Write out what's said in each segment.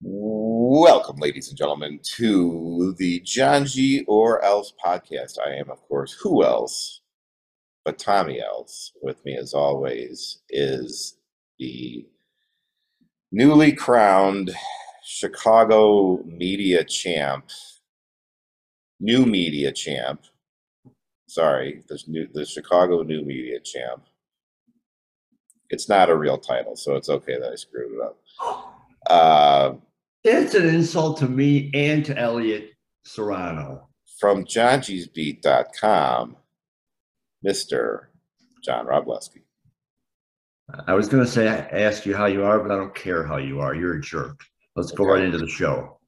Welcome, ladies and gentlemen, to the Johngy or Else podcast. I am, of course, who else but Tommy Else. With me, as always, is the newly crowned Chicago media champ, new media champ. Sorry, the, new, the Chicago new media champ. It's not a real title, so it's okay that I screwed it up. Uh, it's an insult to me and to Elliot Serrano. From JohnG'sBeat.com, Mr. John Robleski. I was going to say, ask you how you are, but I don't care how you are. You're a jerk. Let's go right into the show.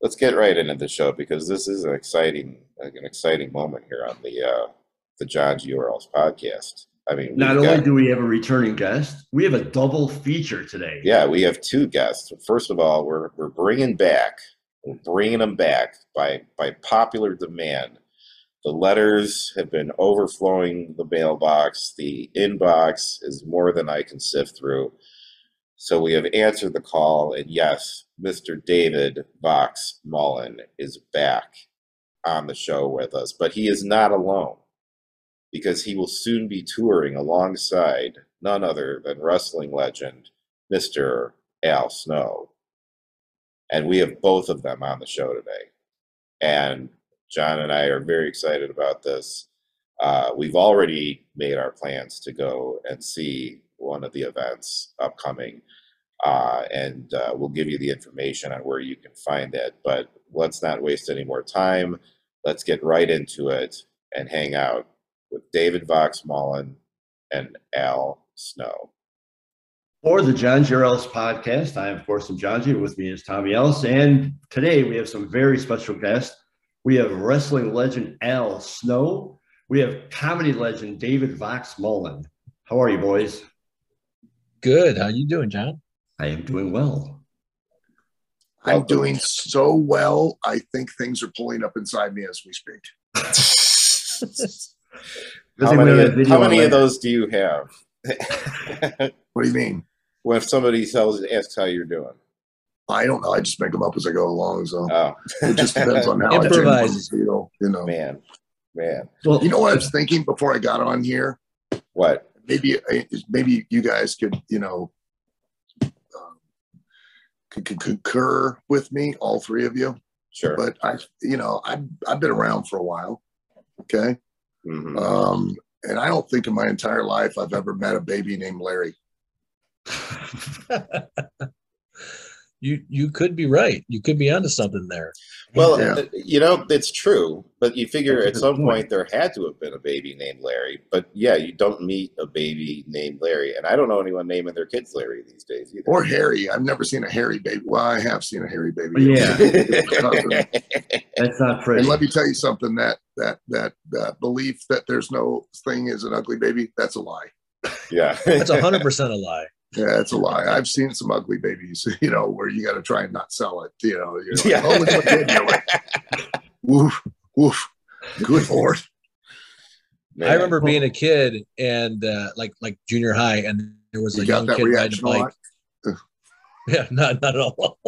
Let's get right into the show because this is an exciting, an exciting moment here on the uh, the Johngy Orals podcast. I mean, not only got, do we have a returning guest, we have a double feature today. Yeah, we have two guests. First of all, we're we're bringing back, we're bringing them back by by popular demand. The letters have been overflowing the mailbox. The inbox is more than I can sift through. So we have answered the call, and yes, Mr. David Vox Mullen is back on the show with us, but he is not alone because he will soon be touring alongside none other than wrestling legend Mr. Al Snow. And we have both of them on the show today. And John and I are very excited about this. Uh, we've already made our plans to go and see one of the events upcoming. Uh, and uh, we'll give you the information on where you can find it. But let's not waste any more time. Let's get right into it and hang out with David Vox Mullen and Al Snow. For the Johngy Ellis podcast, I am, of course, am Johngy With me is Tommy Else. And today we have some very special guests. We have wrestling legend Al Snow. We have comedy legend David Vox Mullen. How are you, boys? Good. How you doing, John? I am doing well. I'm doing so well. I think things are pulling up inside me as we speak. how many, how many of those do you have? what do you mean? Well, if somebody tells asks how you're doing. I don't know. I just make them up as I go along. So oh. it just depends on how Improvise. I feel. You know, man, man. Well, you know what I was thinking before I got on here. What? Maybe, maybe you guys could, you know, um, could, could concur with me, all three of you. Sure. But I, you know, I've I've been around for a while. Okay. Mm-hmm. Um, and I don't think in my entire life I've ever met a baby named Larry. you you could be right. You could be onto something there. Well, yeah. Uh, you know, it's true, but you figure at some point there had to have been a baby named Larry. But yeah, you don't meet a baby named Larry. And I don't know anyone naming their kids Larry these days either. Or Harry. I've never seen a Harry baby. Well, I have seen a Harry baby. Yeah. That's not pretty. And let me tell you something that that that that belief that there's no thing is an ugly baby, that's a lie. Yeah. that's hundred percent a lie. Yeah, it's a lie. I've seen some ugly babies, you know, where you got to try and not sell it. You know, you're like, yeah. oh, look what they're doing. woof, woof. Good lord. Man. I remember being a kid and uh, like like junior high, and there was a young kid riding a bike. yeah, not not at all.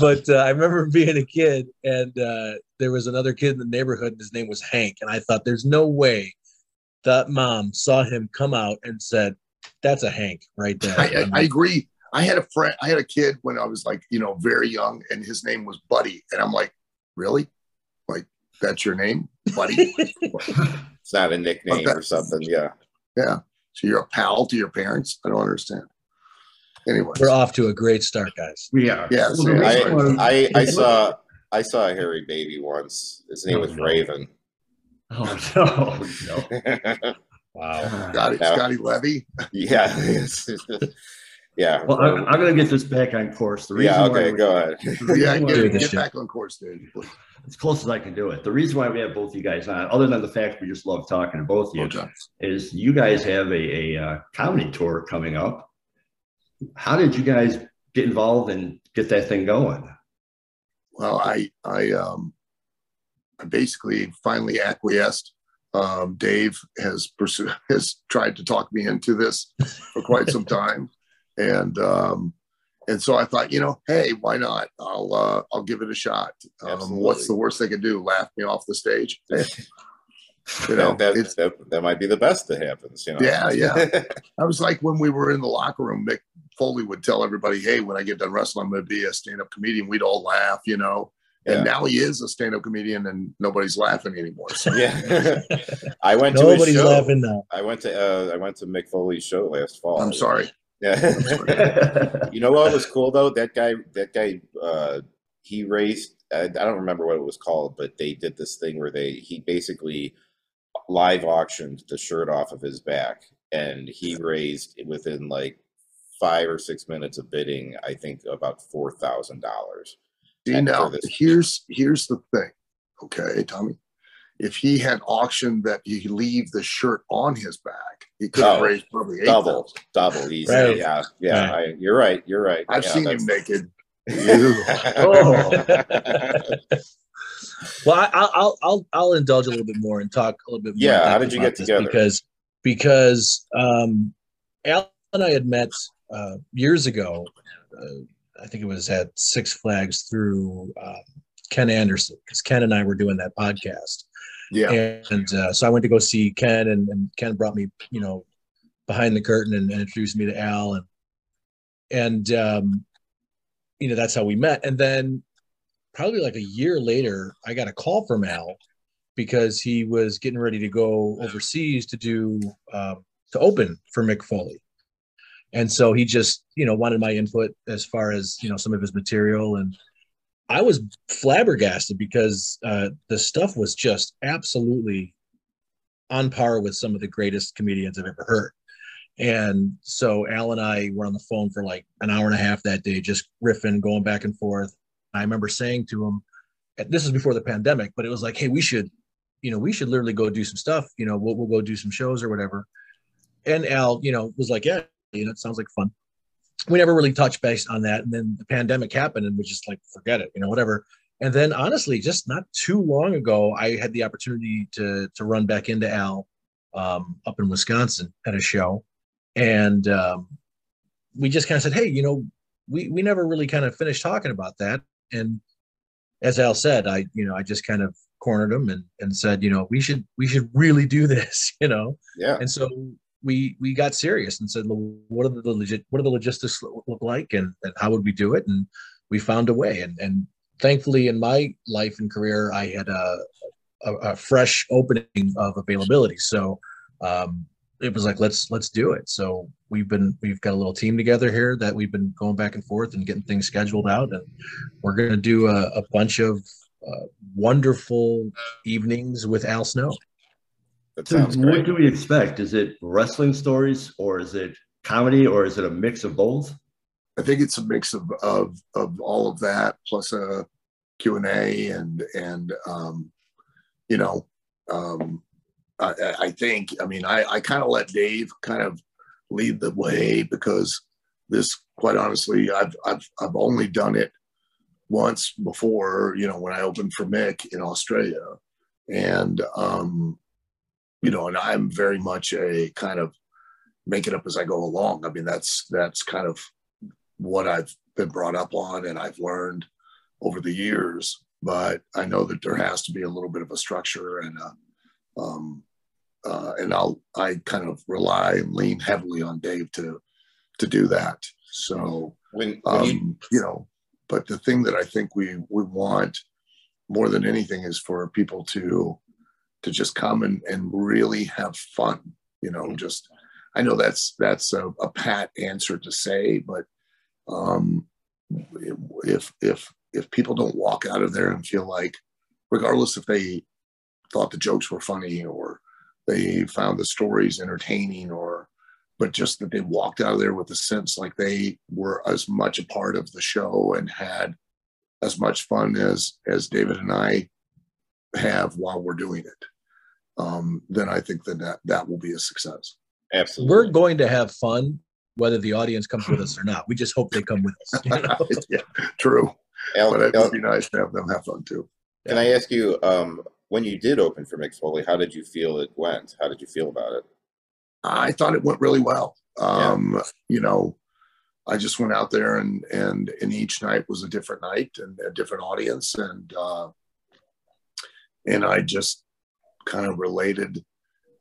but uh, I remember being a kid, and uh, there was another kid in the neighborhood, and his name was Hank, and I thought, "There's no way that mom saw him come out and said, that's a Hank right there. I, I, I, agree. I had a friend, I had a kid when I was like, you know, very young, and his name was Buddy. And I'm like, really? Like, that's your name, Buddy? it's not a nickname or something. Yeah. Yeah. So you're a pal to your parents? I don't understand. Anyway, we're off to a great start, guys. We are. Yeah. I, I, I, saw I saw a hairy baby once. His name oh, was no. Raven. Oh no, no. Wow. Scotty, Scotty Levy. Yeah. yeah. Well, I'm, I'm going to get this back on course. The reason yeah. Okay. Go ahead. yeah. Get, get back on course, dude. As close as I can do it. The reason why we have both you guys on, other than the fact we just love talking to both of you, okay. is you guys have a, a uh, comedy tour coming up. How did you guys get involved and get that thing going? Well, I I um I basically finally acquiesced um, Dave has pursued has tried to talk me into this for quite some time, and um, and so I thought, you know, hey, why not? I'll uh, I'll give it a shot. Um, what's the worst they could do? Laugh me off the stage? you know, that, that, that might be the best that happens. You know? Yeah, yeah. I was like when we were in the locker room, Mick Foley would tell everybody, "Hey, when I get done wrestling, I'm going to be a stand-up comedian." We'd all laugh, you know. And yeah. now he is a stand-up comedian, and nobody's laughing anymore. So. Yeah, I went to nobody's laughing now. I went to uh, I went to Mick Foley's show last fall. I'm sorry. Yeah. you know what was cool though? That guy, that guy, uh, he raised. I, I don't remember what it was called, but they did this thing where they he basically live auctioned the shirt off of his back, and he raised within like five or six minutes of bidding, I think about four thousand dollars. See now, here's here's the thing, okay, Tommy. If he had auctioned that he leave the shirt on his back, he could have oh, raised probably eight double, double easy. Right. Yeah, yeah. Right. I, you're right. You're right. I've yeah, seen him naked. oh. well, I, will I'll I'll indulge a little bit more and talk a little bit more. Yeah, how did you get together? Because because um, Al and I had met uh, years ago. Uh, I think it was at Six Flags through um, Ken Anderson because Ken and I were doing that podcast. Yeah. And, uh, so I went to go see Ken, and, and, Ken brought me, you know, behind the curtain and, and introduced me to Al, and and um, you know that's how we met. And then probably like a year later, I got a call from Al because he was getting ready to go overseas to do uh, to open for Mick Foley. And so he just, you know, wanted my input as far as, you know, some of his material. And I was flabbergasted because uh, the stuff was just absolutely on par with some of the greatest comedians I've ever heard. And so Al and I were on the phone for like an hour and a half that day, just riffing, going back and forth. I remember saying to him, this is before the pandemic, but it was like, hey, we should, you know, we should literally go do some stuff. You know, we'll, we'll go do some shows or whatever. And Al, you know, was like, yeah, you know, it sounds like fun. We never really touched base on that. And then the pandemic happened and we just like, forget it, you know, whatever. And then honestly, just not too long ago, I had the opportunity to to run back into Al um, up in Wisconsin at a show. And um, we just kind of said, hey, you know, we we never really kind of finished talking about that and as Al said, I you know I just kind of cornered him and and said you know we should we should really do this you know yeah and so we we got serious and said what are the legit what are the logistics look like and, and how would we do it? And we found a way. And and thankfully in my life and career I had a a, a fresh opening of availability. So um, it was like let's let's do it. So we've been we've got a little team together here that we've been going back and forth and getting things scheduled out. And we're going to do a, a, bunch of uh, wonderful evenings with al snow so what do we expect is it wrestling stories or is it comedy or is it a mix of both i think it's a mix of of, of all of that plus a q&a and and um, you know um, I, I think. I mean, I, I kind of let Dave kind of lead the way because this, quite honestly, I've I've I've only done it once before. You know, when I opened for Mick in Australia, and um, you know, and I'm very much a kind of make it up as I go along. I mean, that's that's kind of what I've been brought up on, and I've learned over the years. But I know that there has to be a little bit of a structure and a, um, uh, and I'll I kind of rely and lean heavily on Dave to to do that. So when, when um, you, you know, but the thing that I think we we want more than anything is for people to to just come and, and really have fun. You know, just I know that's that's a, a pat answer to say, but um, if if if people don't walk out of there and feel like, regardless if they thought the jokes were funny or they found the stories entertaining or but just that they walked out of there with a sense like they were as much a part of the show and had as much fun as as david and i have while we're doing it um, then i think that, that that will be a success absolutely we're going to have fun whether the audience comes with us or not we just hope they come with us you know? yeah true but it would be nice to have them have fun too can i ask you um, when you did open for Mick Foley, how did you feel it went? How did you feel about it? I thought it went really well. Um, yeah. You know, I just went out there and and and each night was a different night and a different audience and uh, and I just kind of related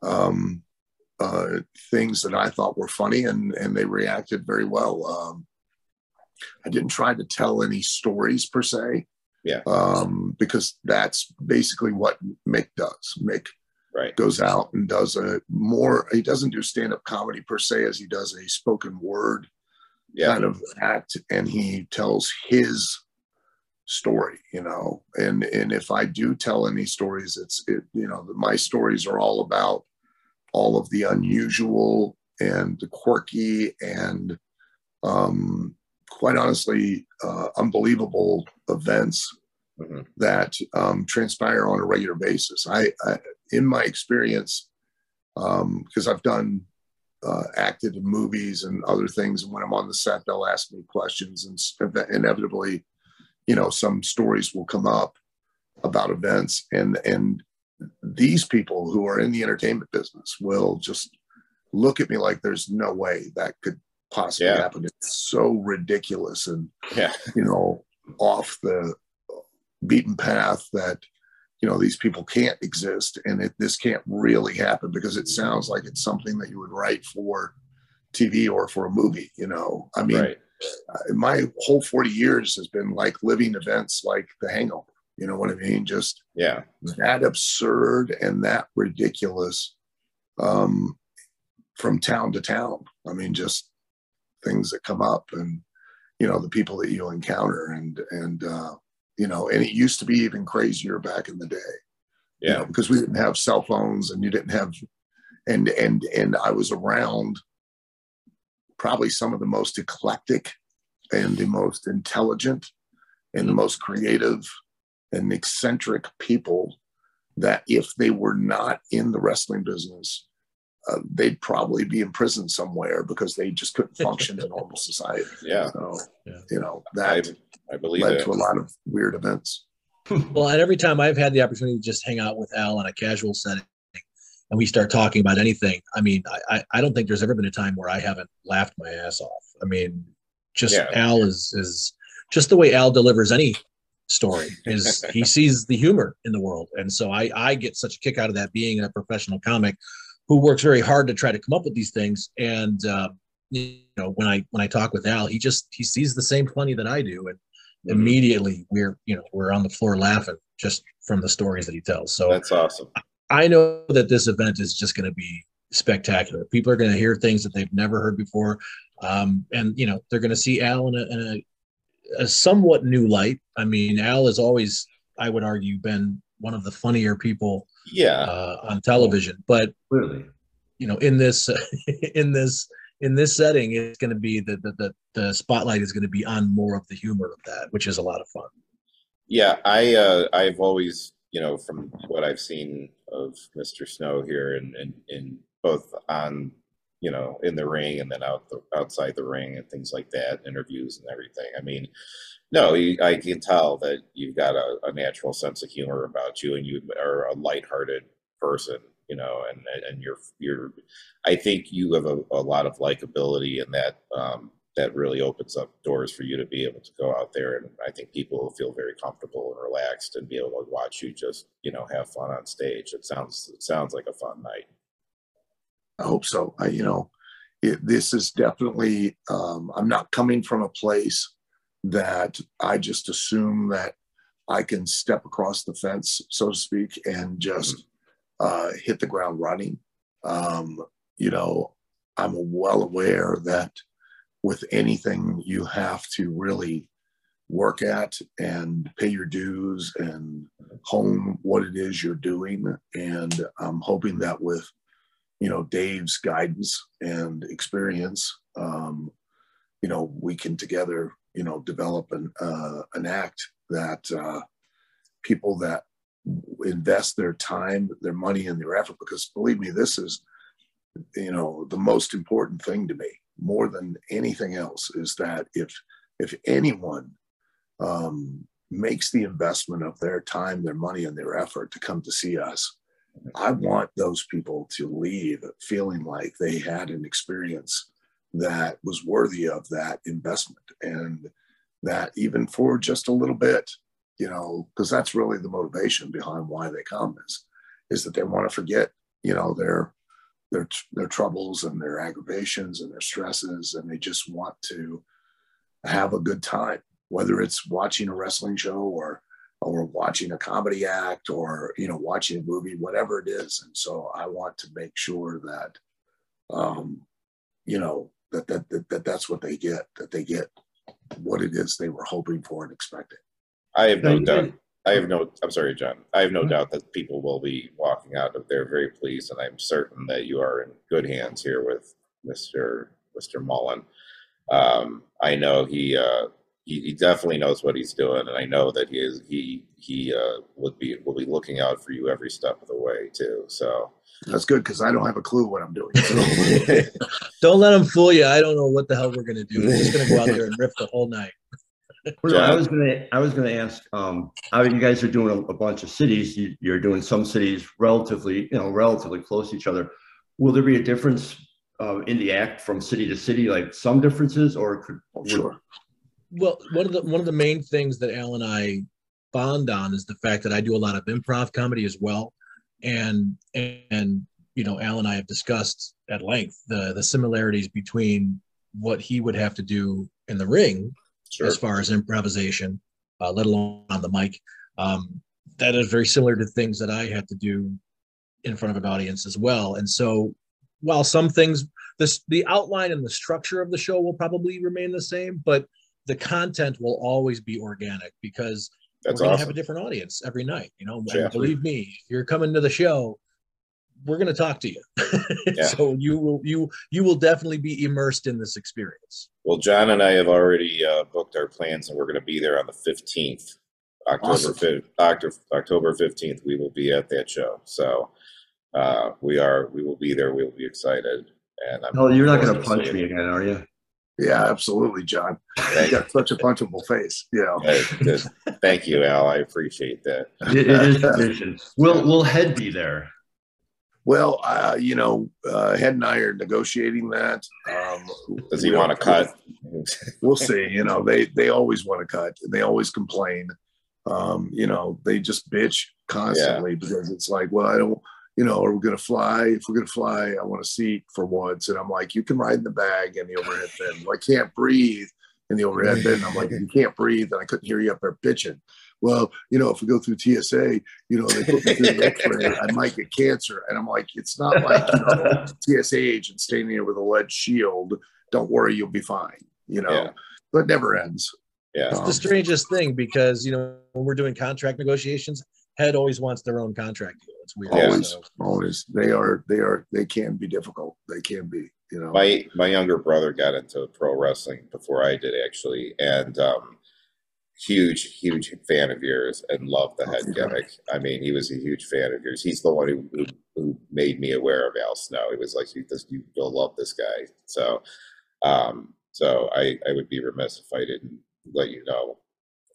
um, uh, things that I thought were funny and and they reacted very well. Um, I didn't try to tell any stories per se. Yeah. Um, because that's basically what Mick does. Mick right. goes out and does a more, he doesn't do stand up comedy per se as he does a spoken word yeah. kind of act. And he tells his story, you know. And, and if I do tell any stories, it's, it, you know, my stories are all about all of the unusual and the quirky and, um, quite honestly uh, unbelievable events mm-hmm. that um, transpire on a regular basis. I, I in my experience, because um, I've done uh, acted in movies and other things, and when I'm on the set, they'll ask me questions, and inevitably, you know, some stories will come up about events, and and these people who are in the entertainment business will just look at me like there's no way that could possibly yeah. happen. It's so ridiculous and yeah. you know off the beaten path that you know these people can't exist and it, this can't really happen because it sounds like it's something that you would write for TV or for a movie. You know, I mean, right. Uh, my whole 40 years has been like living events like The Hangover. You know what I mean? Just yeah, that absurd and that ridiculous um, from town to town. I mean, just things that come up and you know the people that you encounter and and uh, you know and it used to be even crazier back in the day yeah you know, because we didn't have cell phones and you didn't have and and and i was around probably some of the most eclectic and the most intelligent and the most creative and eccentric people that if they were not in the wrestling business uh, they'd probably be in prison somewhere because they just couldn't function in normal society. Yeah. So, yeah. you know, that I, I believe led it. to a lot of weird events. well, and every time I've had the opportunity to just hang out with Al in a casual setting and we start talking about anything, I mean, I, I don't think there's ever been a time where I haven't laughed my ass off. I mean, just yeah. Al is, is just the way Al delivers any story is he sees the humor in the world. And so I, I get such a kick out of that being a professional comic who works very hard to try to come up with these things. And uh, you know, when I when I talk with Al, he just he sees the same funny that I do, and mm-hmm. immediately we're you know we're on the floor laughing just from the stories that he tells. So that's awesome. I know that this event is just going to be spectacular. People are going to hear things that they've never heard before, um, and you know they're going to see Al in, a, in a, a somewhat new light. I mean, Al has always, I would argue, been one of the funnier people yeah uh, on television but clearly you know in this in this in this setting it's going to be the, the the the spotlight is going to be on more of the humor of that which is a lot of fun yeah i uh i've always you know from what i've seen of mr snow here and and in both on you know in the ring and then out the outside the ring and things like that interviews and everything i mean no, I can tell that you've got a, a, natural sense of humor about you, and you are a lighthearted person, you know, and and you're you're. I think you have a, a lot of likability, and that um, that really opens up doors for you to be able to go out there, and I think people will feel very comfortable and relaxed and be able to watch you just you know have fun on stage. It sounds it sounds like a fun night. I hope so. I you know, it, this is definitely. Um, I'm not coming from a place that I just assume that I can step across the fence, so to speak, and just uh, hit the ground running. Um, you know, I'm well aware that with anything, you have to really work at and pay your dues and hone what it is you're doing. And I'm hoping that with, you know, Dave's guidance and experience, um, you know, we can together you know, develop an, uh, an act that uh, people that invest their time, their money, and their effort, because believe me, this is, you know, the most important thing to me more than anything else is that if if anyone um, makes the investment of their time, their money, and their effort to come to see us, I want those people to leave feeling like they had an experience that was worthy of that investment. And that even for just a little bit you know because that's really the motivation behind why they come is is that they want to forget you know their their their troubles and their aggravations and their stresses and they just want to have a good time whether it's watching a wrestling show or or watching a comedy act or you know watching a movie whatever it is. And so i want to make sure that um you know that that, that, that that's what they get that they get what it is they were hoping for and expecting. I have no doubt i have no i'm sorry john i have no doubt that people will be walking out of there very pleased and i'm certain that you are in good hands here with mr mr mullen um, i know he uh he, he, definitely knows what he's doing, and I know that he is he he uh, would be will be looking out for you every step of the way too. So that's good because I don't have a clue what I'm doing. don't let him fool you. I don't know what the hell we're gonna do. We're just gonna go out there and riff the whole night. Well, I was gonna I was gonna ask. Um, I mean, you guys are doing a, a bunch of cities. You, you're doing some cities relatively, you know, relatively close to each other. Will there be a difference uh, in the act from city to city, like some differences, or could oh, sure well, one of the one of the main things that Al and I bond on is the fact that I do a lot of improv comedy as well, and and you know Al and I have discussed at length the the similarities between what he would have to do in the ring sure. as far as improvisation, uh, let alone on the mic. Um, that is very similar to things that I have to do in front of an audience as well. And so, while some things, this the outline and the structure of the show will probably remain the same, but the content will always be organic because That's we're going to awesome. have a different audience every night. You know, yeah. believe me, if you're coming to the show, we're going to talk to you. yeah. So you will you you will definitely be immersed in this experience. Well, John and I have already uh, booked our plans, and we're going to be there on the fifteenth, October awesome. October October fifteenth. We will be at that show. So uh, we are we will be there. We will be excited. And I'm no, you're not going to punch me again, are you? Yeah, absolutely, John. You got such a punchable face. Yeah. Thank you, Al. I appreciate that. it, it is tradition. Will Will Head be there? Well, uh, you know, uh, Head and I are negotiating that. Um, Does he want to cut? we'll see. You know, they they always want to cut. They always complain. Um, you know, they just bitch constantly yeah. because it's like, well, I don't you know, are we going to fly? If we're going to fly, I want a seat for once. And I'm like, you can ride in the bag and the overhead bin. Well, I can't breathe in the overhead bin. I'm like, you can't breathe. And I couldn't hear you up there bitching. Well, you know, if we go through TSA, you know, they put me through the X-ray, I might get cancer. And I'm like, it's not like, you know, TSA agent standing there with a lead shield. Don't worry, you'll be fine. You know, yeah. but it never ends. Yeah. It's um, the strangest thing because, you know, when we're doing contract negotiations, head always wants their own contract deal. It's weird. Always, so. always. They are, they are, they can be difficult. They can be, you know. My my younger brother got into pro wrestling before I did actually, and um, huge, huge fan of yours and loved the head gimmick. I mean, he was a huge fan of yours. He's the one who who, who made me aware of Al Snow. He was like, "You this, you, will love this guy." So, um, so I I would be remiss if I didn't let you know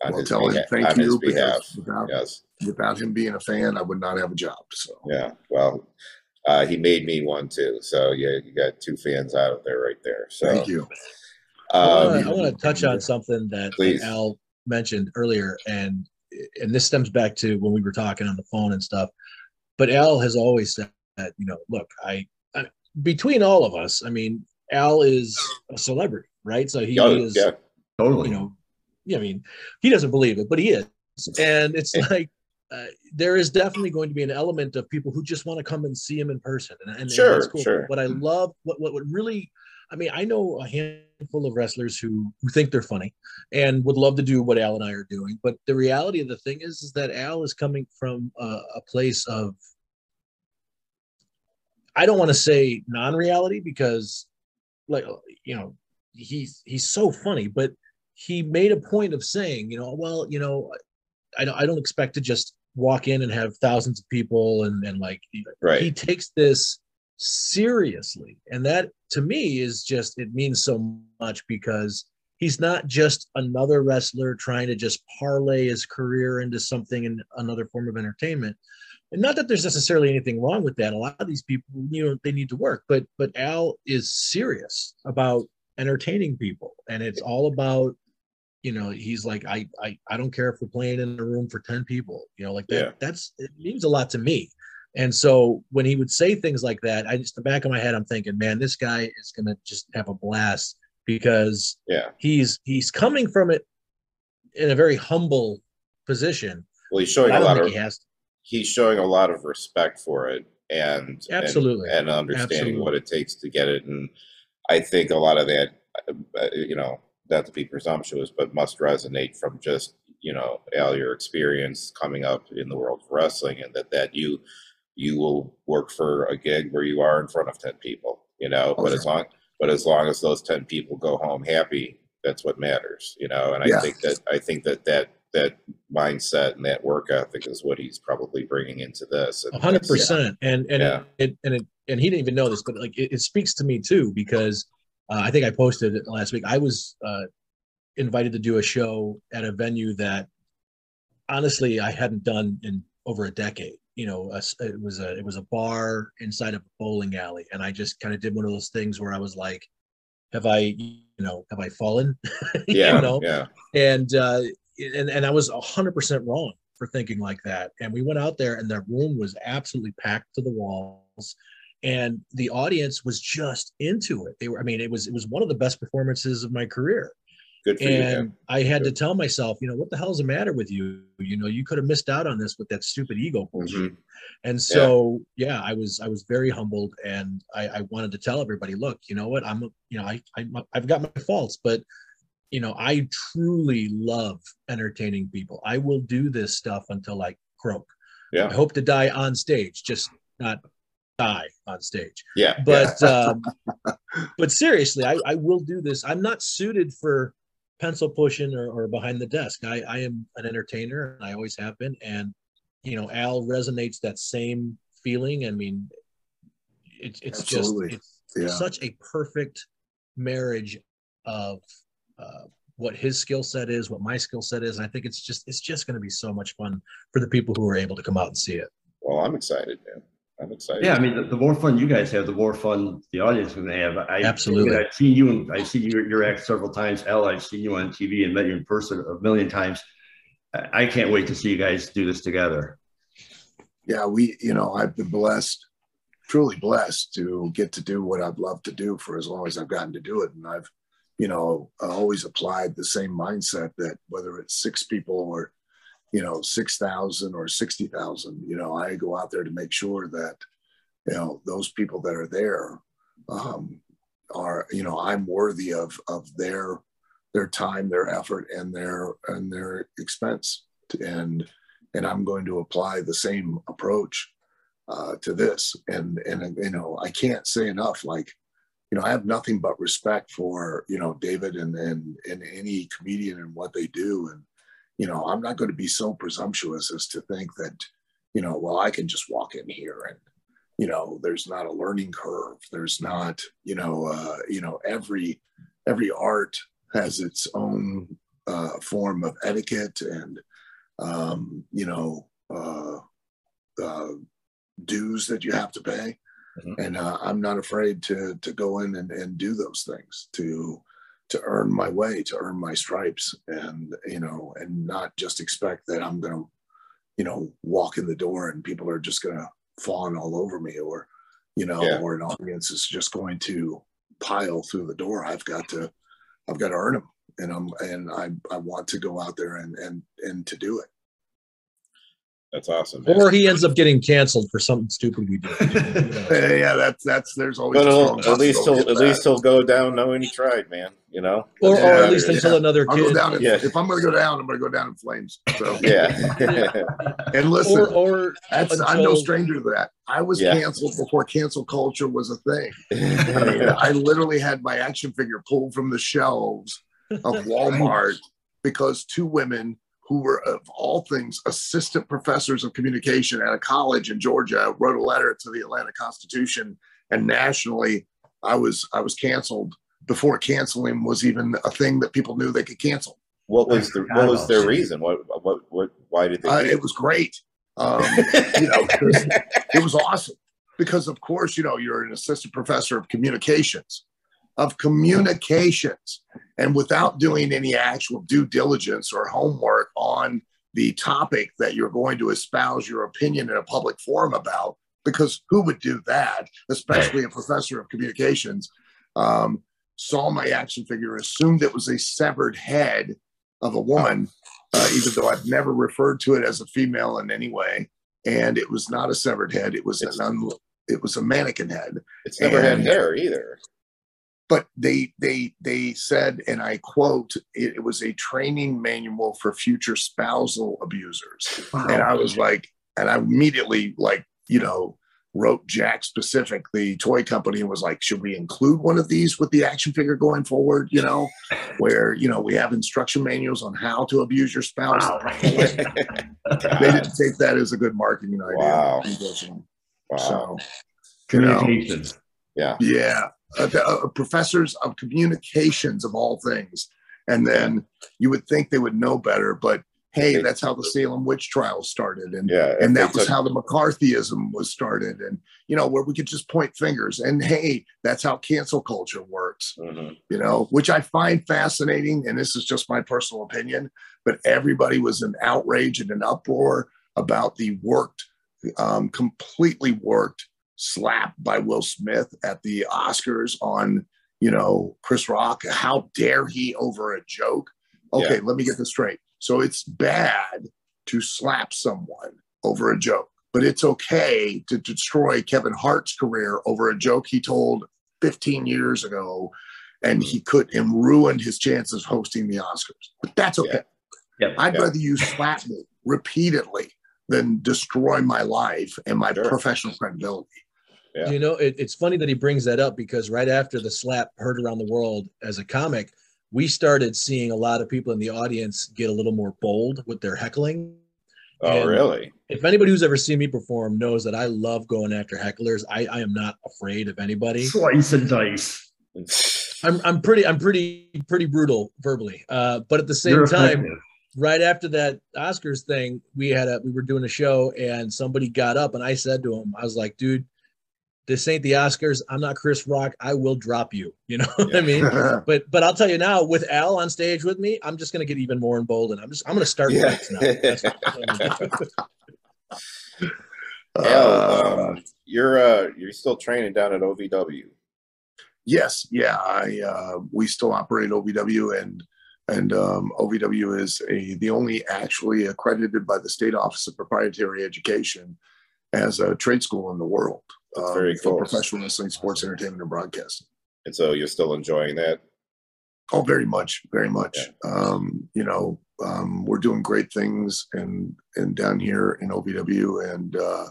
on well, his, tell beha- him thank on you his behalf. Without, yes. without him being a fan, I would not have a job. So yeah, well, uh, he made me one too. So yeah, you got two fans out of there right there. So thank you. Um, I want to touch on something that please. Al mentioned earlier, and and this stems back to when we were talking on the phone and stuff. But Al has always said that you know, look, I, I between all of us, I mean, Al is a celebrity, right? So he oh, is yeah. totally, you know, yeah, I mean, he doesn't believe it, but he is. And it's like uh, there is definitely going to be an element of people who just want to come and see him in person, and, and sure, and that's cool. Sure. What I love, what, what what really, I mean, I know a handful of wrestlers who who think they're funny and would love to do what Al and I are doing, but the reality of the thing is, is that Al is coming from a, a place of I don't want to say non-reality because, like, you know, he's he's so funny, but he made a point of saying, you know, well, you know, I don't, I don't expect to just walk in and have thousands of people and, and like, right. he takes this seriously. And that to me is just, it means so much because he's not just another wrestler trying to just parlay his career into something in another form of entertainment, and not that there's necessarily anything wrong with that. A lot of these people, you know, they need to work, but but Al is serious about entertaining people, and it's all about, you know, he's like, I I I don't care if we're playing in a room for ten people, you know, like that. Yeah. That's it means a lot to me. And so when he would say things like that, I just the back of my head, I'm thinking, man, this guy is gonna just have a blast because yeah, he's he's coming from it in a very humble position. Well, he's showing a lot of he he's showing a lot of respect for it and absolutely and, and understanding absolutely. what it takes to get it. And I think a lot of that, uh, you know, not to be presumptuous, but must resonate from just you know all your experience coming up in the world of wrestling, and that that you you will work for a gig where you are in front of ten people, you know. Oh, but sure. as long but as long as those ten people go home happy, that's what matters, you know. And I yeah. think that I think that that that mindset and that work ethic is what he's probably bringing into this. hundred percent. And and yeah. it, and it and he didn't even know this, but like it, it speaks to me too because uh, I think I posted it last week. I was uh, invited to do a show at a venue that honestly I hadn't done in over a decade. You know, a, it was a it was a bar inside of a bowling alley, and I just kind of did one of those things where I was like, "Have I, you know, have I fallen?" Yeah, you know? yeah. And uh, and, and I was 100% wrong for thinking like that. And we went out there, and the room was absolutely packed to the walls, and the audience was just into it. They were, I mean, it was it was one of the best performances of my career. Good for and you, I had Good. to tell myself, you know, what the hell's the matter with you? You know, you could have missed out on this with that stupid ego bullshit. Mm-hmm. And so, yeah. yeah. I was, I was very humbled, and I, I wanted to tell everybody, look, you know what, I'm, you know, I, I, I've got my faults, but you know, I truly love entertaining people. I will do this stuff until I croak. Yeah. I hope to die on stage, just not die on stage. Yeah. But yeah. um, but seriously, I, I will do this. I'm not suited for pencil pushing or, or behind the desk. I, I am an entertainer and I always have been. And you know, Al resonates that same feeling. I mean, it's it's Absolutely. just it's yeah. such a perfect marriage of uh, what his skill set is, what my skill set is, and I think it's just it's just going to be so much fun for the people who are able to come out and see it. Well, I'm excited, man. I'm excited. Yeah, I mean, the, the more fun you guys have, the more fun the audience is going to have. I, Absolutely. I've seen you and I've seen your, your act several times. Al, I've seen you on TV and met you in person a million times. I can't wait to see you guys do this together. Yeah, we, you know, I've been blessed, truly blessed to get to do what I've loved to do for as long as I've gotten to do it. And I've you know, always applied the same mindset that whether it's six people or, you know, 6,000 or 60,000, you know, I go out there to make sure that, you know, those people that are there um, are, you know, I'm worthy of, of their, their time, their effort and their, and their expense. And, and I'm going to apply the same approach uh, to this. And, and, you know, I can't say enough, like, you know, I have nothing but respect for, you know, David and, and, and any comedian and what they do. And, you know, I'm not going to be so presumptuous as to think that, you know, well, I can just walk in here and, you know, there's not a learning curve. There's not, you know, uh, you know, every, every art has its own uh, form of etiquette and, um, you know, uh, uh, dues that you have to pay. Mm-hmm. And uh, I'm not afraid to to go in and, and do those things to to earn my way, to earn my stripes, and you know, and not just expect that I'm going to, you know, walk in the door and people are just going to fawn all over me, or you know, yeah. or an audience is just going to pile through the door. I've got to, I've got to earn them, and I'm and I I want to go out there and and and to do it. That's awesome. Man. Or he ends up getting canceled for something stupid we did. yeah, that's that's there's always. But at least he'll at least he'll go down knowing he tried, man. You know, or, yeah, or at least yeah. until another kid. I'll go down in, yeah. If I'm going to go down, I'm going to go down in flames. So yeah. and listen, or, or that's I'm no stranger to that. I was canceled before cancel culture was a thing. I literally had my action figure pulled from the shelves of Walmart because two women who were, of all things, assistant professors of communication at a college in Georgia, wrote a letter to the Atlanta Constitution, and nationally, I was I was canceled before canceling was even a thing that people knew they could cancel. What was the what was their reason? What what what? Why did they? Uh, it was great. Um, you know, it was awesome because, of course, you know, you're an assistant professor of communications, of communications, and without doing any actual due diligence or homework on the topic that you're going to espouse your opinion in a public forum about, because who would do that, especially a professor of communications? Um, saw my action figure, assumed it was a severed head of a woman, uh, even though I've never referred to it as a female in any way. And it was not a severed head; it was it's, an un, it was a mannequin head. It's never and, had hair either. But they they they said, and I quote, it, it was a training manual for future spousal abusers. Wow. And I was like, and I immediately like you know wrote Jakks Pacific, the toy company, and was like, should we include one of these with the action figure going forward? You know, where, you know, we have instruction manuals on how to abuse your spouse. Wow. they didn't take that as a good marketing idea. Wow. wow. So, communications. yeah. Yeah. Uh, uh, professors of communications of all things. And then you would think they would know better, but hey, that's how the Salem witch trials started, and yeah, and that was took- how the McCarthyism was started, and you know where we could just point fingers, and hey, that's how cancel culture works, mm-hmm. you know, which I find fascinating, and this is just my personal opinion, but everybody was in outrage and an uproar about the worked, um, completely worked slap by Will Smith at the Oscars on you know Chris Rock. How dare he over a joke? Okay, yeah. let me get this straight so it's bad to slap someone over a joke, but it's okay to destroy Kevin Hart's career over a joke he told 15 years ago and he could and ruined his chances of hosting the Oscars. But that's okay. Yeah. I'd yeah. rather you slap me repeatedly than destroy my life and my sure. professional credibility. Yeah. You know, it, it's funny that he brings that up because right after the slap heard around the world as a comic, we started seeing a lot of people in the audience get a little more bold with their heckling. Oh, and really? If anybody who's ever seen me perform knows that I love going after hecklers. I, I am not afraid of anybody. Slice and dice. I'm I'm pretty I'm pretty pretty brutal verbally. Uh, but at the same You're time, effective. right after that Oscars thing, we had a we were doing a show and somebody got up and I said to him, I was like, dude, this ain't the Oscars. I'm not Chris Rock. I will drop you. You know what I mean? but but I'll tell you now, with Al on stage with me, I'm just gonna get even more emboldened. I'm just I'm gonna start yeah. fights now. Al, um, you're uh, you're still training down at OVW. Yes, yeah, I uh, we still operate OVW and and um, OVW is a the only actually accredited by the State Office of Proprietary Education as a trade school in the world um, very cool. for professional wrestling, sports entertainment, and broadcasting. And so you're still enjoying that? Oh, very much, very much. Yeah. Um, you know, um, we're doing great things and and down here in OVW and uh,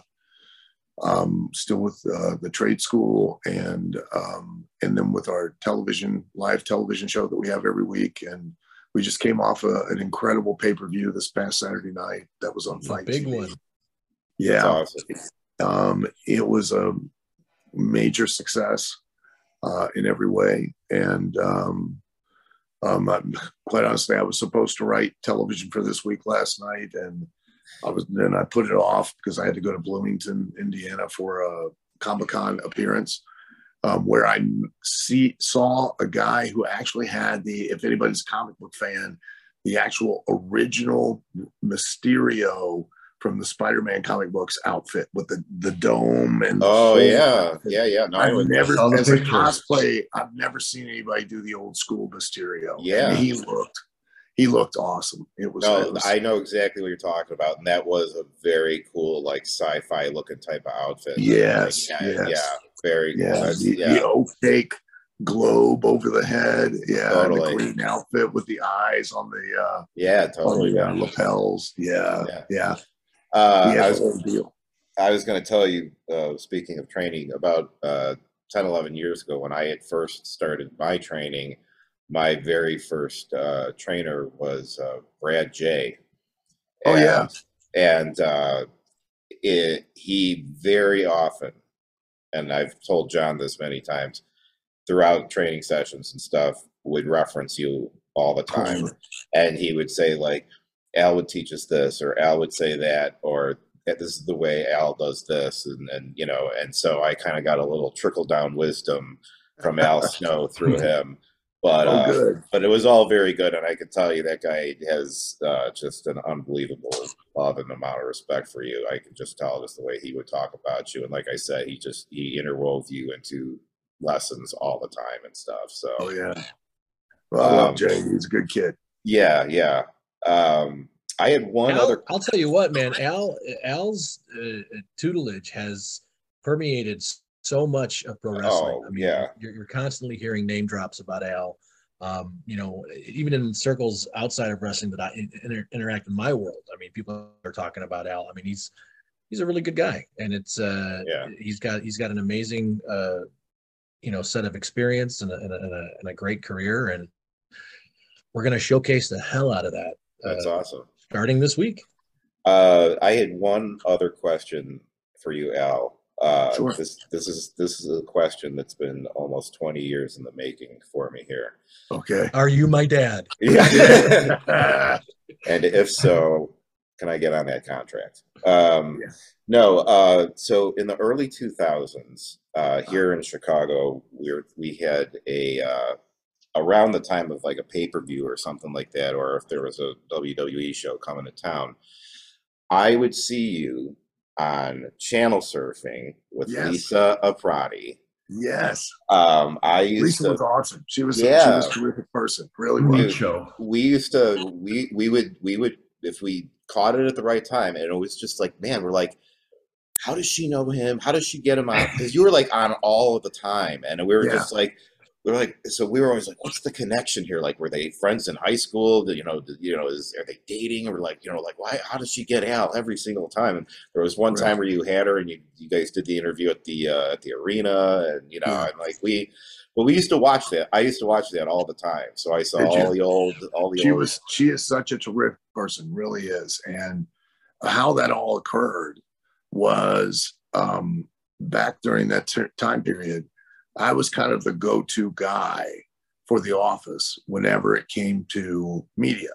um, still with uh, the trade school and um, and then with our television live television show that we have every week and we just came off a, an incredible pay per view this past Saturday night that was on FITE big TV. one. Yeah, awesome. Um, it was a major success uh, in every way. And um, um, quite honestly, I was supposed to write television for this week last night, and I was then I put it off because I had to go to Bloomington, Indiana, for a Comic Con appearance. Um, where I see saw a guy who actually had the, if anybody's a comic book fan, the actual original Mysterio from the Spider-Man comic books outfit with the the dome and oh yeah yeah yeah no, I've never as a cosplay I've never seen anybody do the old school Mysterio yeah he looked he looked awesome it was, no, it was, I know exactly what you're talking about and that was a very cool like sci-fi looking type of outfit yes, like, yeah, yes. yeah very yeah, cool. the, yeah. the opaque globe over the head. Yeah, totally. the green outfit with the eyes on the uh yeah, totally. The, uh, lapels. Yeah, yeah, yeah. Uh, I was, I was going to tell you, uh, speaking of training, about uh, 10, 11 years ago when I had first started my training, my very first uh, trainer was uh, Brad J. Oh, yeah. And uh, it, he very often, and I've told John this many times, throughout training sessions and stuff, would reference you all the time. And he would say, like, Al would teach us this, or Al would say that, or this is the way Al does this, and and you know, and so I kind of got a little trickle down wisdom from Al Snow through him. But oh, uh, but it was all very good, and I can tell you that guy has uh, just an unbelievable love and amount of respect for you. I can just tell just the way he would talk about you, and like I said, he just he interwove you into lessons all the time and stuff. So oh yeah, well, I love um, Jay. He's a good kid. Yeah, yeah. Um, I had one Al, other. I'll tell you what, man. Al Al's uh, tutelage has permeated so much of pro wrestling. Oh, I mean, yeah. You're, you're constantly hearing name drops about Al. Um, you know, even in circles outside of wrestling that I inter- interact in my world. I mean, people are talking about Al. I mean, he's he's a really good guy, and it's uh, yeah. he's got he's got an amazing uh, you know set of experience and a, and a, and a, and a great career, and we're going to showcase the hell out of that. That's uh, awesome. Starting this week. Uh, I had one other question for you, Al. Uh, sure. This this is this is a question that's been almost 20 years in the making for me here. Okay. Are you my dad? Yeah. and if so, can I get on that contract? Um, yeah. No. Uh, so in the early 2000s, uh, here in Chicago, we were, we had a uh, around the time of like a pay per view or something like that, or if there was a WWE show coming to town, I would see you on channel surfing with yes. Lisa Aprati. Yes. Um, I used Lisa to, was awesome. She was yeah. she was a terrific person. Really was. show. We used to we we would we would if we caught it at the right time, and it was just like, man, we're like, how does she know him? How does she get him on? Because you were like on all of the time, and we were yeah. just like, we are like, so we were always like, what's the connection here? Like, were they friends in high school? You know, you know, is are they dating or like, you know, like why? How does she get Al every single time? And there was one right. time where you had her and you, you guys did the interview at the uh, at the arena, and you know, yeah. and like we, well, we used to watch that. I used to watch that all the time, so I saw all the old, all the. She old... was she is such a terrific person, really is, and how that all occurred was um, back during that t- time period I was kind of the go to guy for the office whenever it came to media.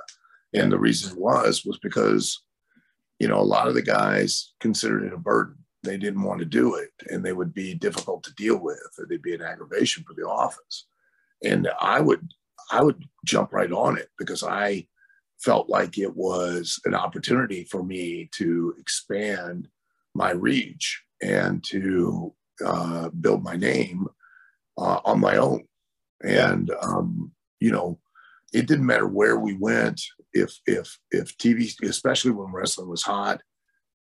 And the reason was, was because, you know, a lot of the guys considered it a burden. They didn't want to do it and they would be difficult to deal with or they'd be an aggravation for the office. And I would, I would jump right on it because I felt like it was an opportunity for me to expand my reach and to uh, build my name uh, on my own. And, um, you know, it didn't matter where we went. If, if, if TV, especially when wrestling was hot,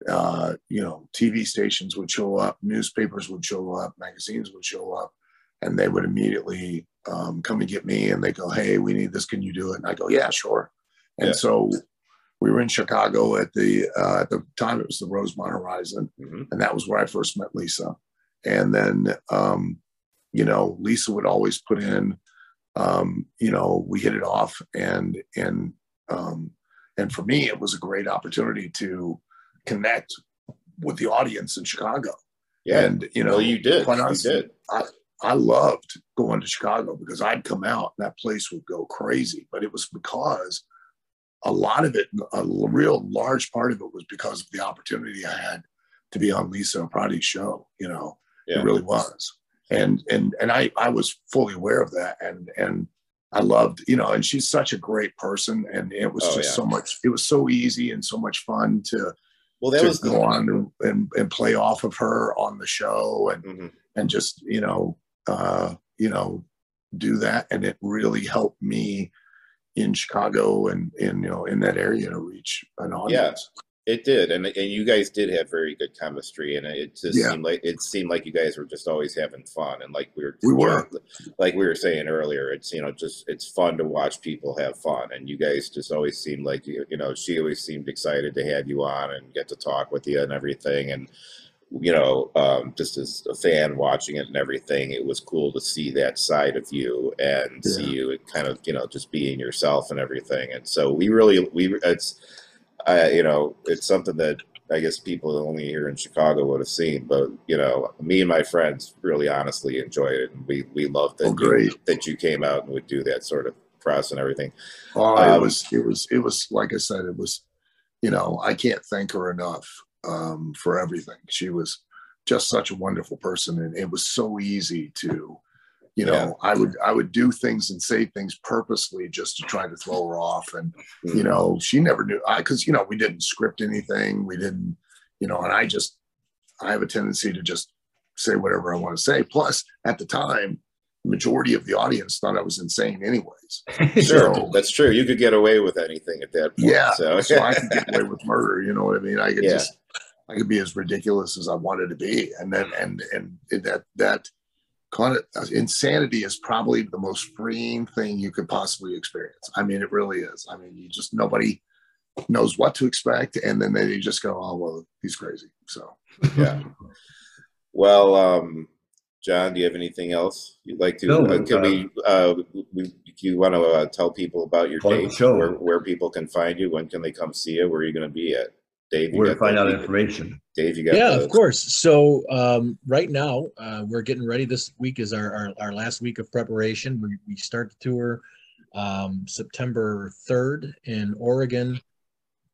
uh, you know, TV stations would show up, newspapers would show up, magazines would show up, and they would immediately um, come and get me and they go, Hey, we need this. Can you do it? And I go, Yeah, sure. And yeah. so we were in Chicago at the, uh, at the time it was the Rosemont Horizon. Mm-hmm. And that was where I first met Lisa. And then, um, you know, Lisa would always put in, um, you know, we hit it off and, and, um, and for me, it was a great opportunity to connect with the audience in Chicago. Yeah. And, you know, well, you did. Honestly, you did. I, I loved going to Chicago because I'd come out and that place would go crazy. But it was because a lot of it, a real large part of it was because of the opportunity I had to be on Lisa Aprati's show. You know, yeah. it really was and and and I I was fully aware of that, and and I loved you know, and she's such a great person, and it was oh, just yeah. so much. It was so easy and so much fun to well that to was go the- on and, and, play off of her on the show, and mm-hmm. and just you know uh, you know do that, and it really helped me in Chicago and in you know in that area to reach an audience. Yeah. It did, and and you guys did have very good chemistry, and it just yeah. seemed like it seemed like you guys were just always having fun, and like we were, we were, like we were saying earlier, it's you know just it's fun to watch people have fun, and you guys just always seemed like you you know she always seemed excited to have you on and get to talk with you and everything, and you know um, just as a fan watching it and everything, it was cool to see that side of you and yeah. see you kind of you know just being yourself and everything, and so we really we it's I, you know, it's something that I guess people only here in Chicago would have seen, but you know, me and my friends really honestly enjoyed it, and we we loved that. Oh, great. You, that you came out and would do that sort of press and everything. Oh, um, it was it was it was like I said, it was, you know, I can't thank her enough um, for everything. She was just such a wonderful person, and it was so easy to, you know, yeah. I would I would do things and say things purposely just to try to throw her off, and mm-hmm. you know, she never knew I because you know we didn't script anything, we didn't, you know, and I just I have a tendency to just say whatever I want to say. Plus, at the time, majority of the audience thought I was insane anyways. sure, so, that's true. You could get away with anything at that point. Yeah, so, so I could get away with murder. You know what I mean? I could yeah. just, I could be as ridiculous as I wanted to be, and then and and that that kind of insanity is probably the most freeing thing you could possibly experience. I mean, it really is. I mean, you just nobody knows what to expect, and then they just go, "Oh well, he's crazy." So yeah. Well, um, John, do you have anything else you'd like to? No, uh, can uh, we, uh, we, you want to uh, tell people about your date, where, where people can find you? When can they come see you? Where are you going to be at? Dave, where to find out information. Dave, you got yeah, of course. So um, right now uh, we're getting ready. This week is our, our, our last week of preparation. We, we start the tour um, September third in Oregon,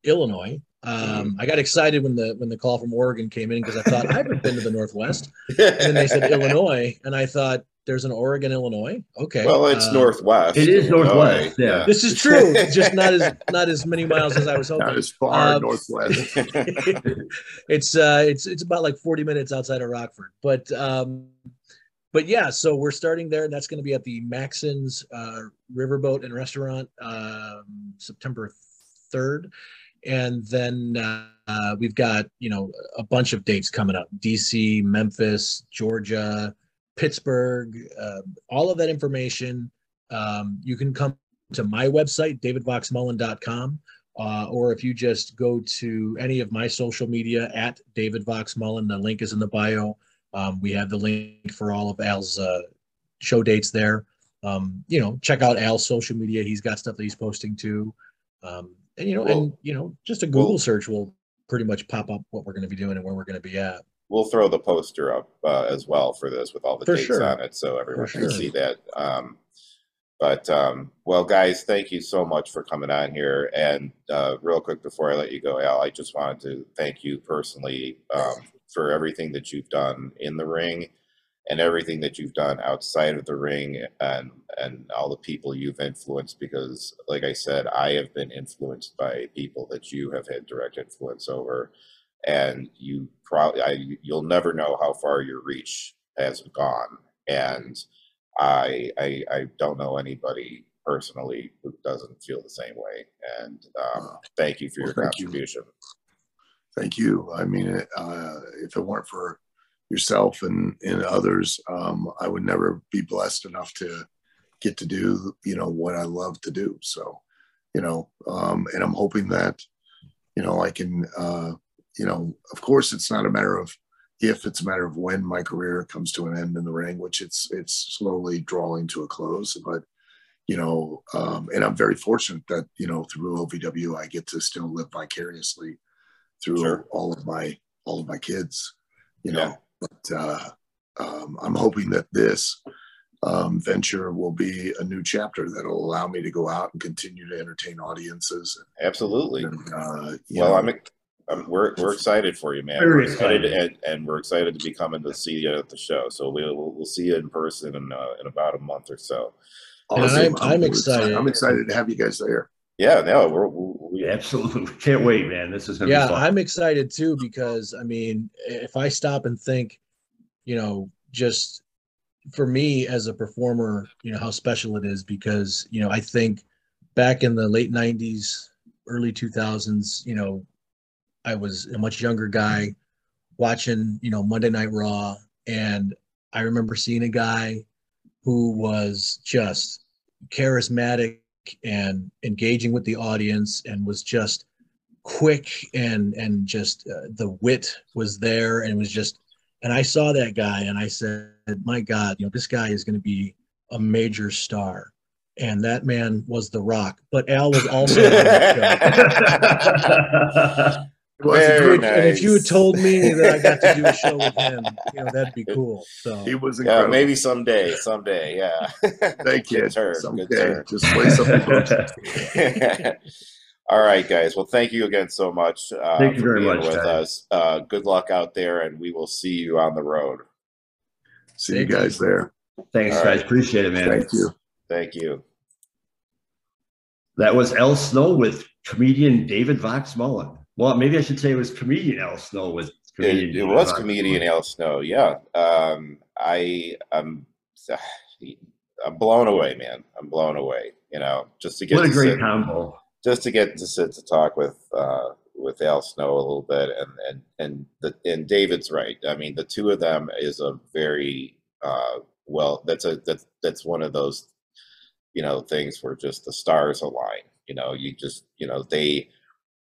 Illinois. Um, I got excited when the when the call from Oregon came in because I thought I haven't been to the Northwest, and then they said Illinois, and I thought there's an Oregon, Illinois. Okay, well, it's uh, Northwest. It is Northwest. Yeah, this is true. just not as not as many miles as I was hoping. Not as far um, Northwest. it's uh, it's it's about like 40 minutes outside of Rockford, but um, but yeah, so we're starting there. and That's going to be at the Maxon's uh, Riverboat and Restaurant um, September 3rd and then uh, we've got you know a bunch of dates coming up dc memphis georgia pittsburgh uh, all of that information um, you can come to my website davidvoxmullen.com uh, or if you just go to any of my social media at david voxmullen the link is in the bio. Um, we have the link for all of al's uh, show dates there. Um, you know check out al's social media. He's got stuff that he's posting too. Um, and you know, well, and you know, just a Google well, search will pretty much pop up what we're going to be doing and where we're going to be at. We'll throw the poster up uh, as well for this with all the for dates sure. on it, so everyone for can sure. see that. Um, but um, well, guys, thank you so much for coming on here. And uh, real quick before I let you go, Al, I just wanted to thank you personally um, for everything that you've done in the ring and everything that you've done outside of the ring and and all the people you've influenced because like i said i have been influenced by people that you have had direct influence over and you probably I, you'll never know how far your reach has gone and I, I i don't know anybody personally who doesn't feel the same way and um, thank you for well, your thank contribution you. thank you i mean uh, if it weren't for yourself and, and others, um, I would never be blessed enough to get to do, you know, what I love to do. So, you know, um, and I'm hoping that, you know, I can, uh, you know, of course, it's not a matter of if, it's a matter of when my career comes to an end in the ring, which it's it's slowly drawing to a close. But you know, um, and I'm very fortunate that you know through OVW I get to still live vicariously through sure. all of my all of my kids. You know, yeah. But uh, um, I'm hoping that this um, venture will be a new chapter that'll allow me to go out and continue to entertain audiences. Absolutely. And, uh, well, know, I'm, I'm, we're we're excited for you, man. We're excited, and, and, we're excited to be coming to see you at the show. So we'll we'll, see you in person in uh, in about a month or so. Awesome. I'm, I'm, excited. I'm excited to have you guys there. Yeah, no, we're, we absolutely can't wait, man. This is gonna yeah, I'm excited too because I mean, if I stop and think, you know, just for me as a performer, you know how special it is because you know I think back in the late '90s, early 2000s, you know, I was a much younger guy watching, you know, Monday Night Raw, and I remember seeing a guy who was just charismatic and engaging with the audience and was just quick and and just uh, the wit was there and was just and I saw that guy and I said my god you know this guy is going to be a major star. And that man was the rock but Al was also Very nice. And if you had told me that I got to do a show with him, you know, that'd be cool. So he was incredible. Yeah, maybe someday, someday, yeah. Thank you. Good turn. Someday. Good turn. Just play something. All right, guys. Well, thank you again so much. Uh, thank you very much with us. Uh, good luck out there, and we will see you on the road. See thank you guys you. there. Thanks, All guys. Right. Appreciate it, man. Thank you. Thank you. That was Al Snow with comedian David Vox Mullen. Well, maybe I should say it was comedian Al Snow was. comedian. It, it was comedian Al Snow. Yeah. Um, I am I'm, I'm blown away, man. I'm blown away. You know, just to get what a great sit, combo. Just to get to sit to talk with uh, with Al Snow a little bit, and and and the and David's right. I mean, the two of them is a very uh, well. That's a that's that's one of those you know things where just the stars align you know you just you know they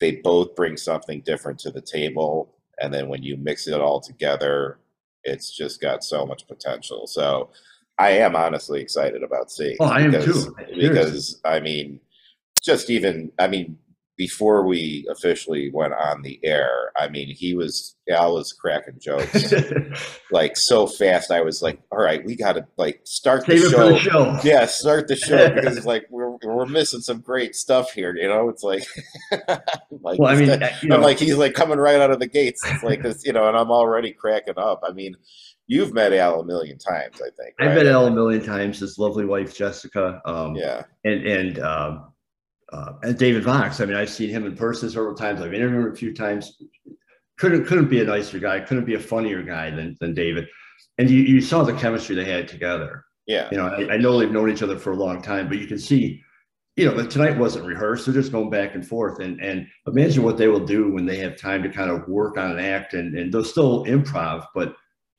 they both bring something different to the table and then when you mix it all together it's just got so much potential. So i am honestly excited about seeing oh, i because, am too. because i mean just even i mean before we officially went on the air, I mean, he was Al was cracking jokes like so fast. I was like, "All right, we got to like start the show. the show. Yeah, start the show because it's like we're we're missing some great stuff here. You know, it's like, like well, I mean, you know, I'm like he's like coming right out of the gates. It's like this, you know, and I'm already cracking up. I mean. You've met Al a million times, I think. I've met Al a million times. His lovely wife Jessica. Um, yeah, and and um, uh, and David Vox. I mean, I've seen him in person several times. I've interviewed him a few times. Couldn't couldn't be a nicer guy. Couldn't be a funnier guy than than David. And you, you saw the chemistry they had together. Yeah. You know, I, I know they've known each other for a long time, but you can see, you know, that tonight wasn't rehearsed. They're just going back and forth. And and imagine what they will do when they have time to kind of work on an act and, and they'll still improv, but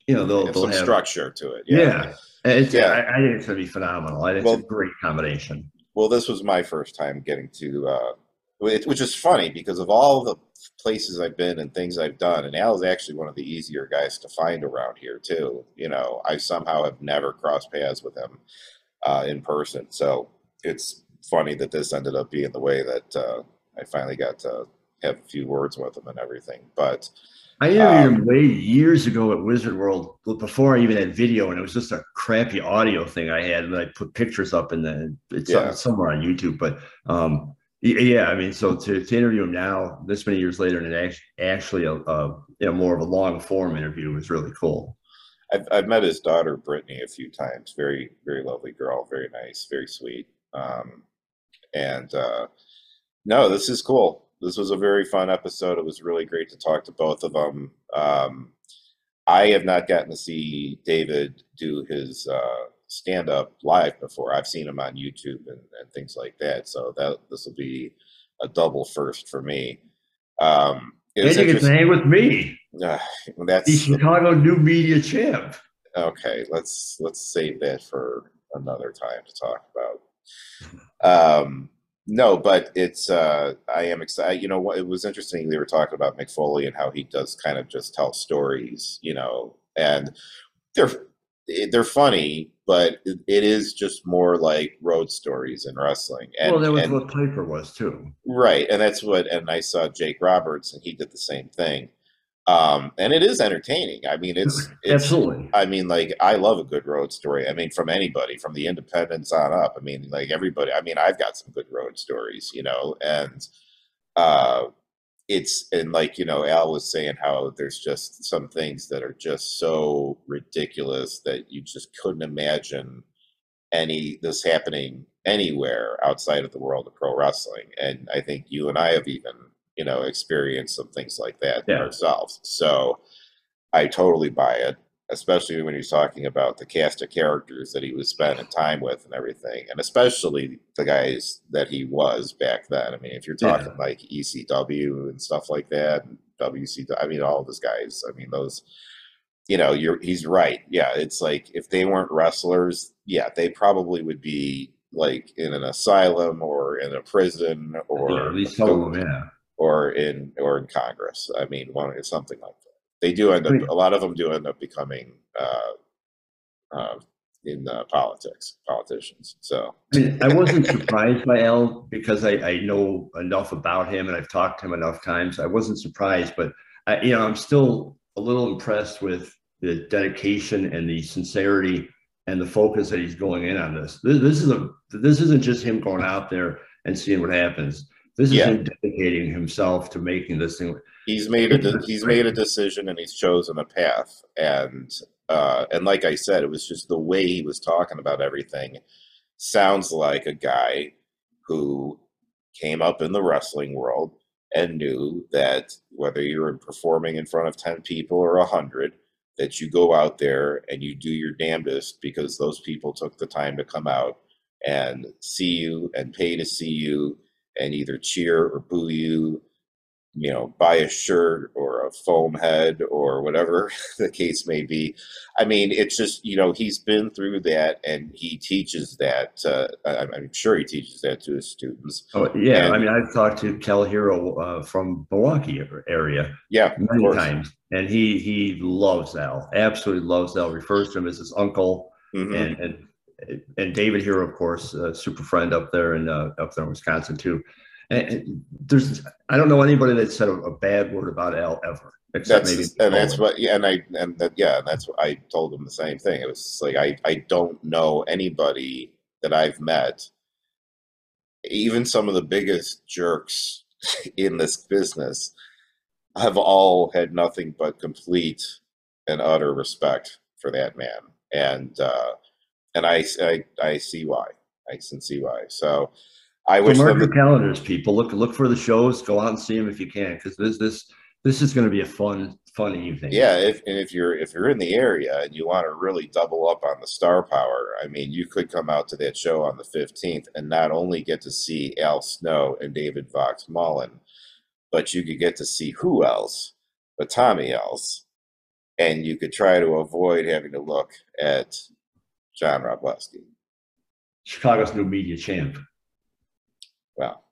you know, they'll, they'll have structure to it. Yeah. yeah. It's, yeah. I, I, think it's going to be phenomenal. I think well, it's a great combination well, this was my first time getting to, uh, which is funny because of all the places I've been and things I've done, and Al is actually one of the easier guys to find around here too. You know, I somehow have never crossed paths with him uh, in person, so it's funny that this ended up being the way that uh, I finally got to have a few words with him and everything. But I interviewed um, him way years ago at Wizard World before I even had video, and it was just a crappy audio thing I had, and I put pictures up in the it's yeah. somewhere on YouTube. But um, yeah, I mean, so to, to interview him now, this many years later, and it actually a, a you know more of a long form interview was really cool. I've, I've met his daughter Brittany a few times. Very very lovely girl, very nice, very sweet. Um, and uh, no, this is cool this was a very fun episode. It was really great to talk to both of them. Um, I have not gotten to see David do his uh, stand up live before. I've seen him on YouTube and, and things like that. So that this will be a double first for me. Um, it and you to hang with me. Uh, that's the Chicago New Media Champ. Okay, let's let's save that for another time to talk about. Um, no, but it's uh, I am excited. You know, it was interesting. They were talking about Mick Foley and how he does kind of just tell stories. You know, and they're they're funny, but it is just more like road stories in wrestling. And, well, that was and, what Piper was too. Right, and that's what. And I saw Jake Roberts, and he did the same thing um and it is entertaining. I mean it's, it's, absolutely. I mean like i love a good road story. I mean from anybody from the independents on up. I mean like everybody i mean i've got some good road stories you know and uh it's and like you know al was saying how there's just some things that are just so ridiculous that you just couldn't imagine any this happening anywhere outside of the world of pro wrestling. And i think you and i have even you know, experience some things like that yeah. ourselves. So I totally buy it, especially when he's talking about the cast of characters that he was spending time with and everything, and especially the guys that he was back then. I mean, if you're talking yeah. like ECW and stuff like that, WCW, I mean, all those guys. I mean, those. You know, you're he's right. Yeah, it's like if they weren't wrestlers, yeah, they probably would be like in an asylum or in a prison or yeah, at least some yeah or in or in Congress. I mean, one it's something like that. They do end up. A lot of them do end up becoming uh, uh, in uh, politics, politicians. So I, mean, I wasn't surprised by Al because I, I know enough about him and I've talked to him enough times. I wasn't surprised, but I, you know, I'm still a little impressed with the dedication and the sincerity and the focus that he's going in on this. This, this is a this isn't just him going out there and seeing what happens This is yeah. him dedicating himself to making this thing. He's made a de- he's made a decision and he's chosen a path. And uh, and like I said, it was just the way he was talking about everything. Sounds like a guy who came up in the wrestling world and knew that whether you're performing in front of 10 people or 100 that you go out there and you do your damnedest because those people took the time to come out and see you and pay to see you and either cheer or boo you you know, buy a shirt or a foam head or whatever the case may be. I mean, it's just, you know, he's been through that and he teaches that. Uh, I'm sure he teaches that to his students. Oh, yeah. And, I mean, I've talked to Kel Hero uh, from Milwaukee area yeah, many times, and he he loves Al, absolutely loves Al, refers to him as his uncle. Mm-hmm. And, and, and David here, of course, a super friend up there in uh, up there in Wisconsin too. And there's, I don't know anybody that said a, a bad word about Al ever. Except that's, maybe and that's what, yeah, and I, and that, yeah, that's what I told him the same thing. It was like, I, I don't know anybody that I've met, even some of the biggest jerks in this business have all had nothing but complete and utter respect for that man. And, uh, and I, I, I see why. I can see why. So, I wish mark your calendars, people. Look look for the shows. Go out and see them if you can, because this this this is going to be a fun fun evening. Yeah, if and if you're if you're in the area and you want to really double up on the star power, I mean, you could come out to that show on the fifteenth and not only get to see Al Snow and David Vox Mullen, but you could get to see who else but Tommy Else, and you could try to avoid having to look at John Robleski, Chicago's new media champ. Well,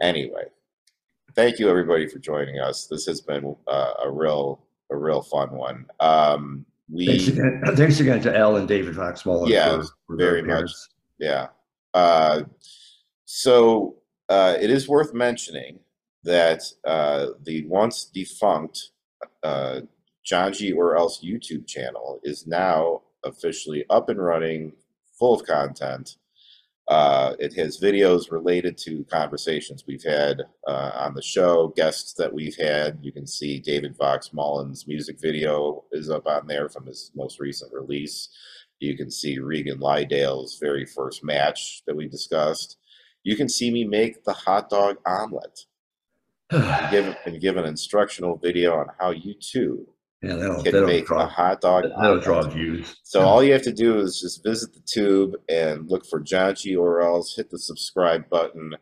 anyway, thank you everybody for joining us. This has been uh, a real a real fun one. Um, we thanks again, thanks again to Al and David Vox Mullen. Yeah, for, for very much. Yeah. Uh, so uh, it is worth mentioning that uh, the once defunct uh, Johngy Or Else YouTube channel is now officially up and running, full of content. Uh, it has videos related to conversations we've had uh, on the show, guests that we've had. You can see David Vox Mullen's music video is up on there from his most recent release. You can see Regan Lydale's very first match that we discussed. You can see me make the hot dog omelet and give, and give an instructional video on how you too yeah, that'll, can that'll make draw, a hot dog. That'll draw views. So all you have to do is just visit the tube and look for Johngy Or Else hit the subscribe button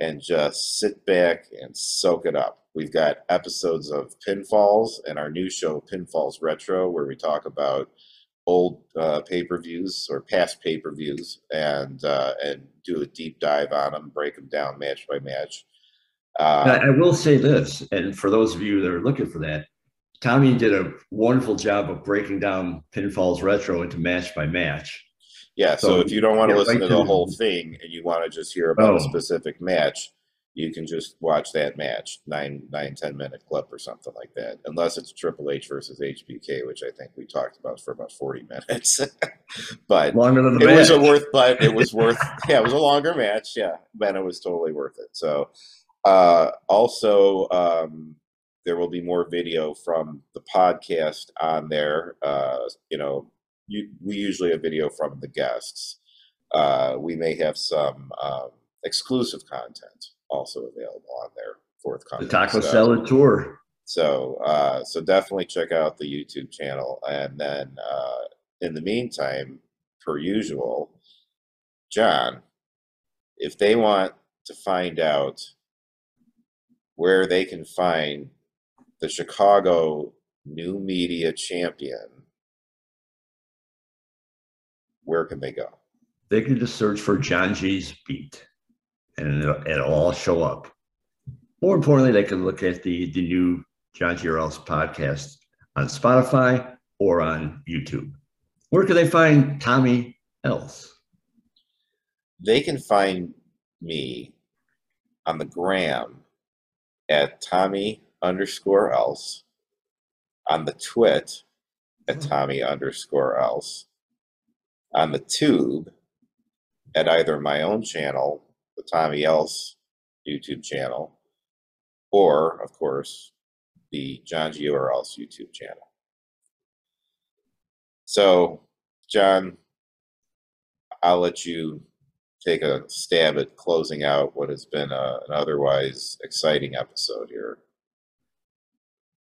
and just sit back and soak it up. We've got episodes of Pinfalls and our new show, Pinfalls Retro, where we talk about old uh, pay-per-views or past pay-per-views and uh, and do a deep dive on them, break them down match by match. Uh, I will say this, and for those of you that are looking for that, Tommy did a wonderful job of breaking down Pinfalls Retro into match by match. Yeah, so, so if you don't want to listen right to the whole thing and you want to just hear about oh. a specific match, you can just watch that match, nine, nine, ten minute clip or something like that. Unless it's Triple H versus HBK, which I think we talked about for about forty minutes. but longer than the it match. was a worth, but it was worth. yeah, it was a longer match. Yeah, but it was totally worth it. So, uh, also, um, there will be more video from the podcast on there. Uh, you know, you, we usually have video from the guests. Uh, we may have some um, exclusive content also available on there forthcoming. The Taco so, Salad Tour. So, uh, so definitely check out the YouTube channel, and then uh, in the meantime, per usual, John, if they want to find out where they can find the Chicago new media champion, where can they go? They can just search for John G's beat and it'll, it'll all show up. More importantly, they can look at the, the new Johngy Else podcast on Spotify or on YouTube. Where can they find Tommy Else? They can find me on the gram at Tommy underscore else, on the twit at hmm. Tommy underscore else, on the tube at either my own channel, the Tommy Else YouTube channel, or, of course, the Johngy Or Else YouTube channel. So, John, I'll let you take a stab at closing out what has been a, an otherwise exciting episode here.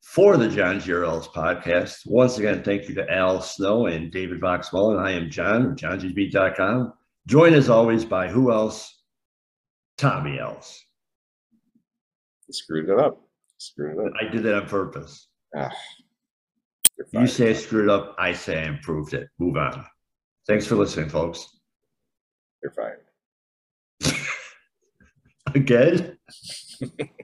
For the Johngy Or Else podcast, once again, thank you to Al Snow and David Vox Mullen. I am John of JohnGBeat.com. Joined as always by who else? Tommy Else. You screwed it up. Screwed it up. I did that on purpose. Ah, you say I screwed up. I say I improved it. Move on. Thanks for listening, folks. You're fired. Again?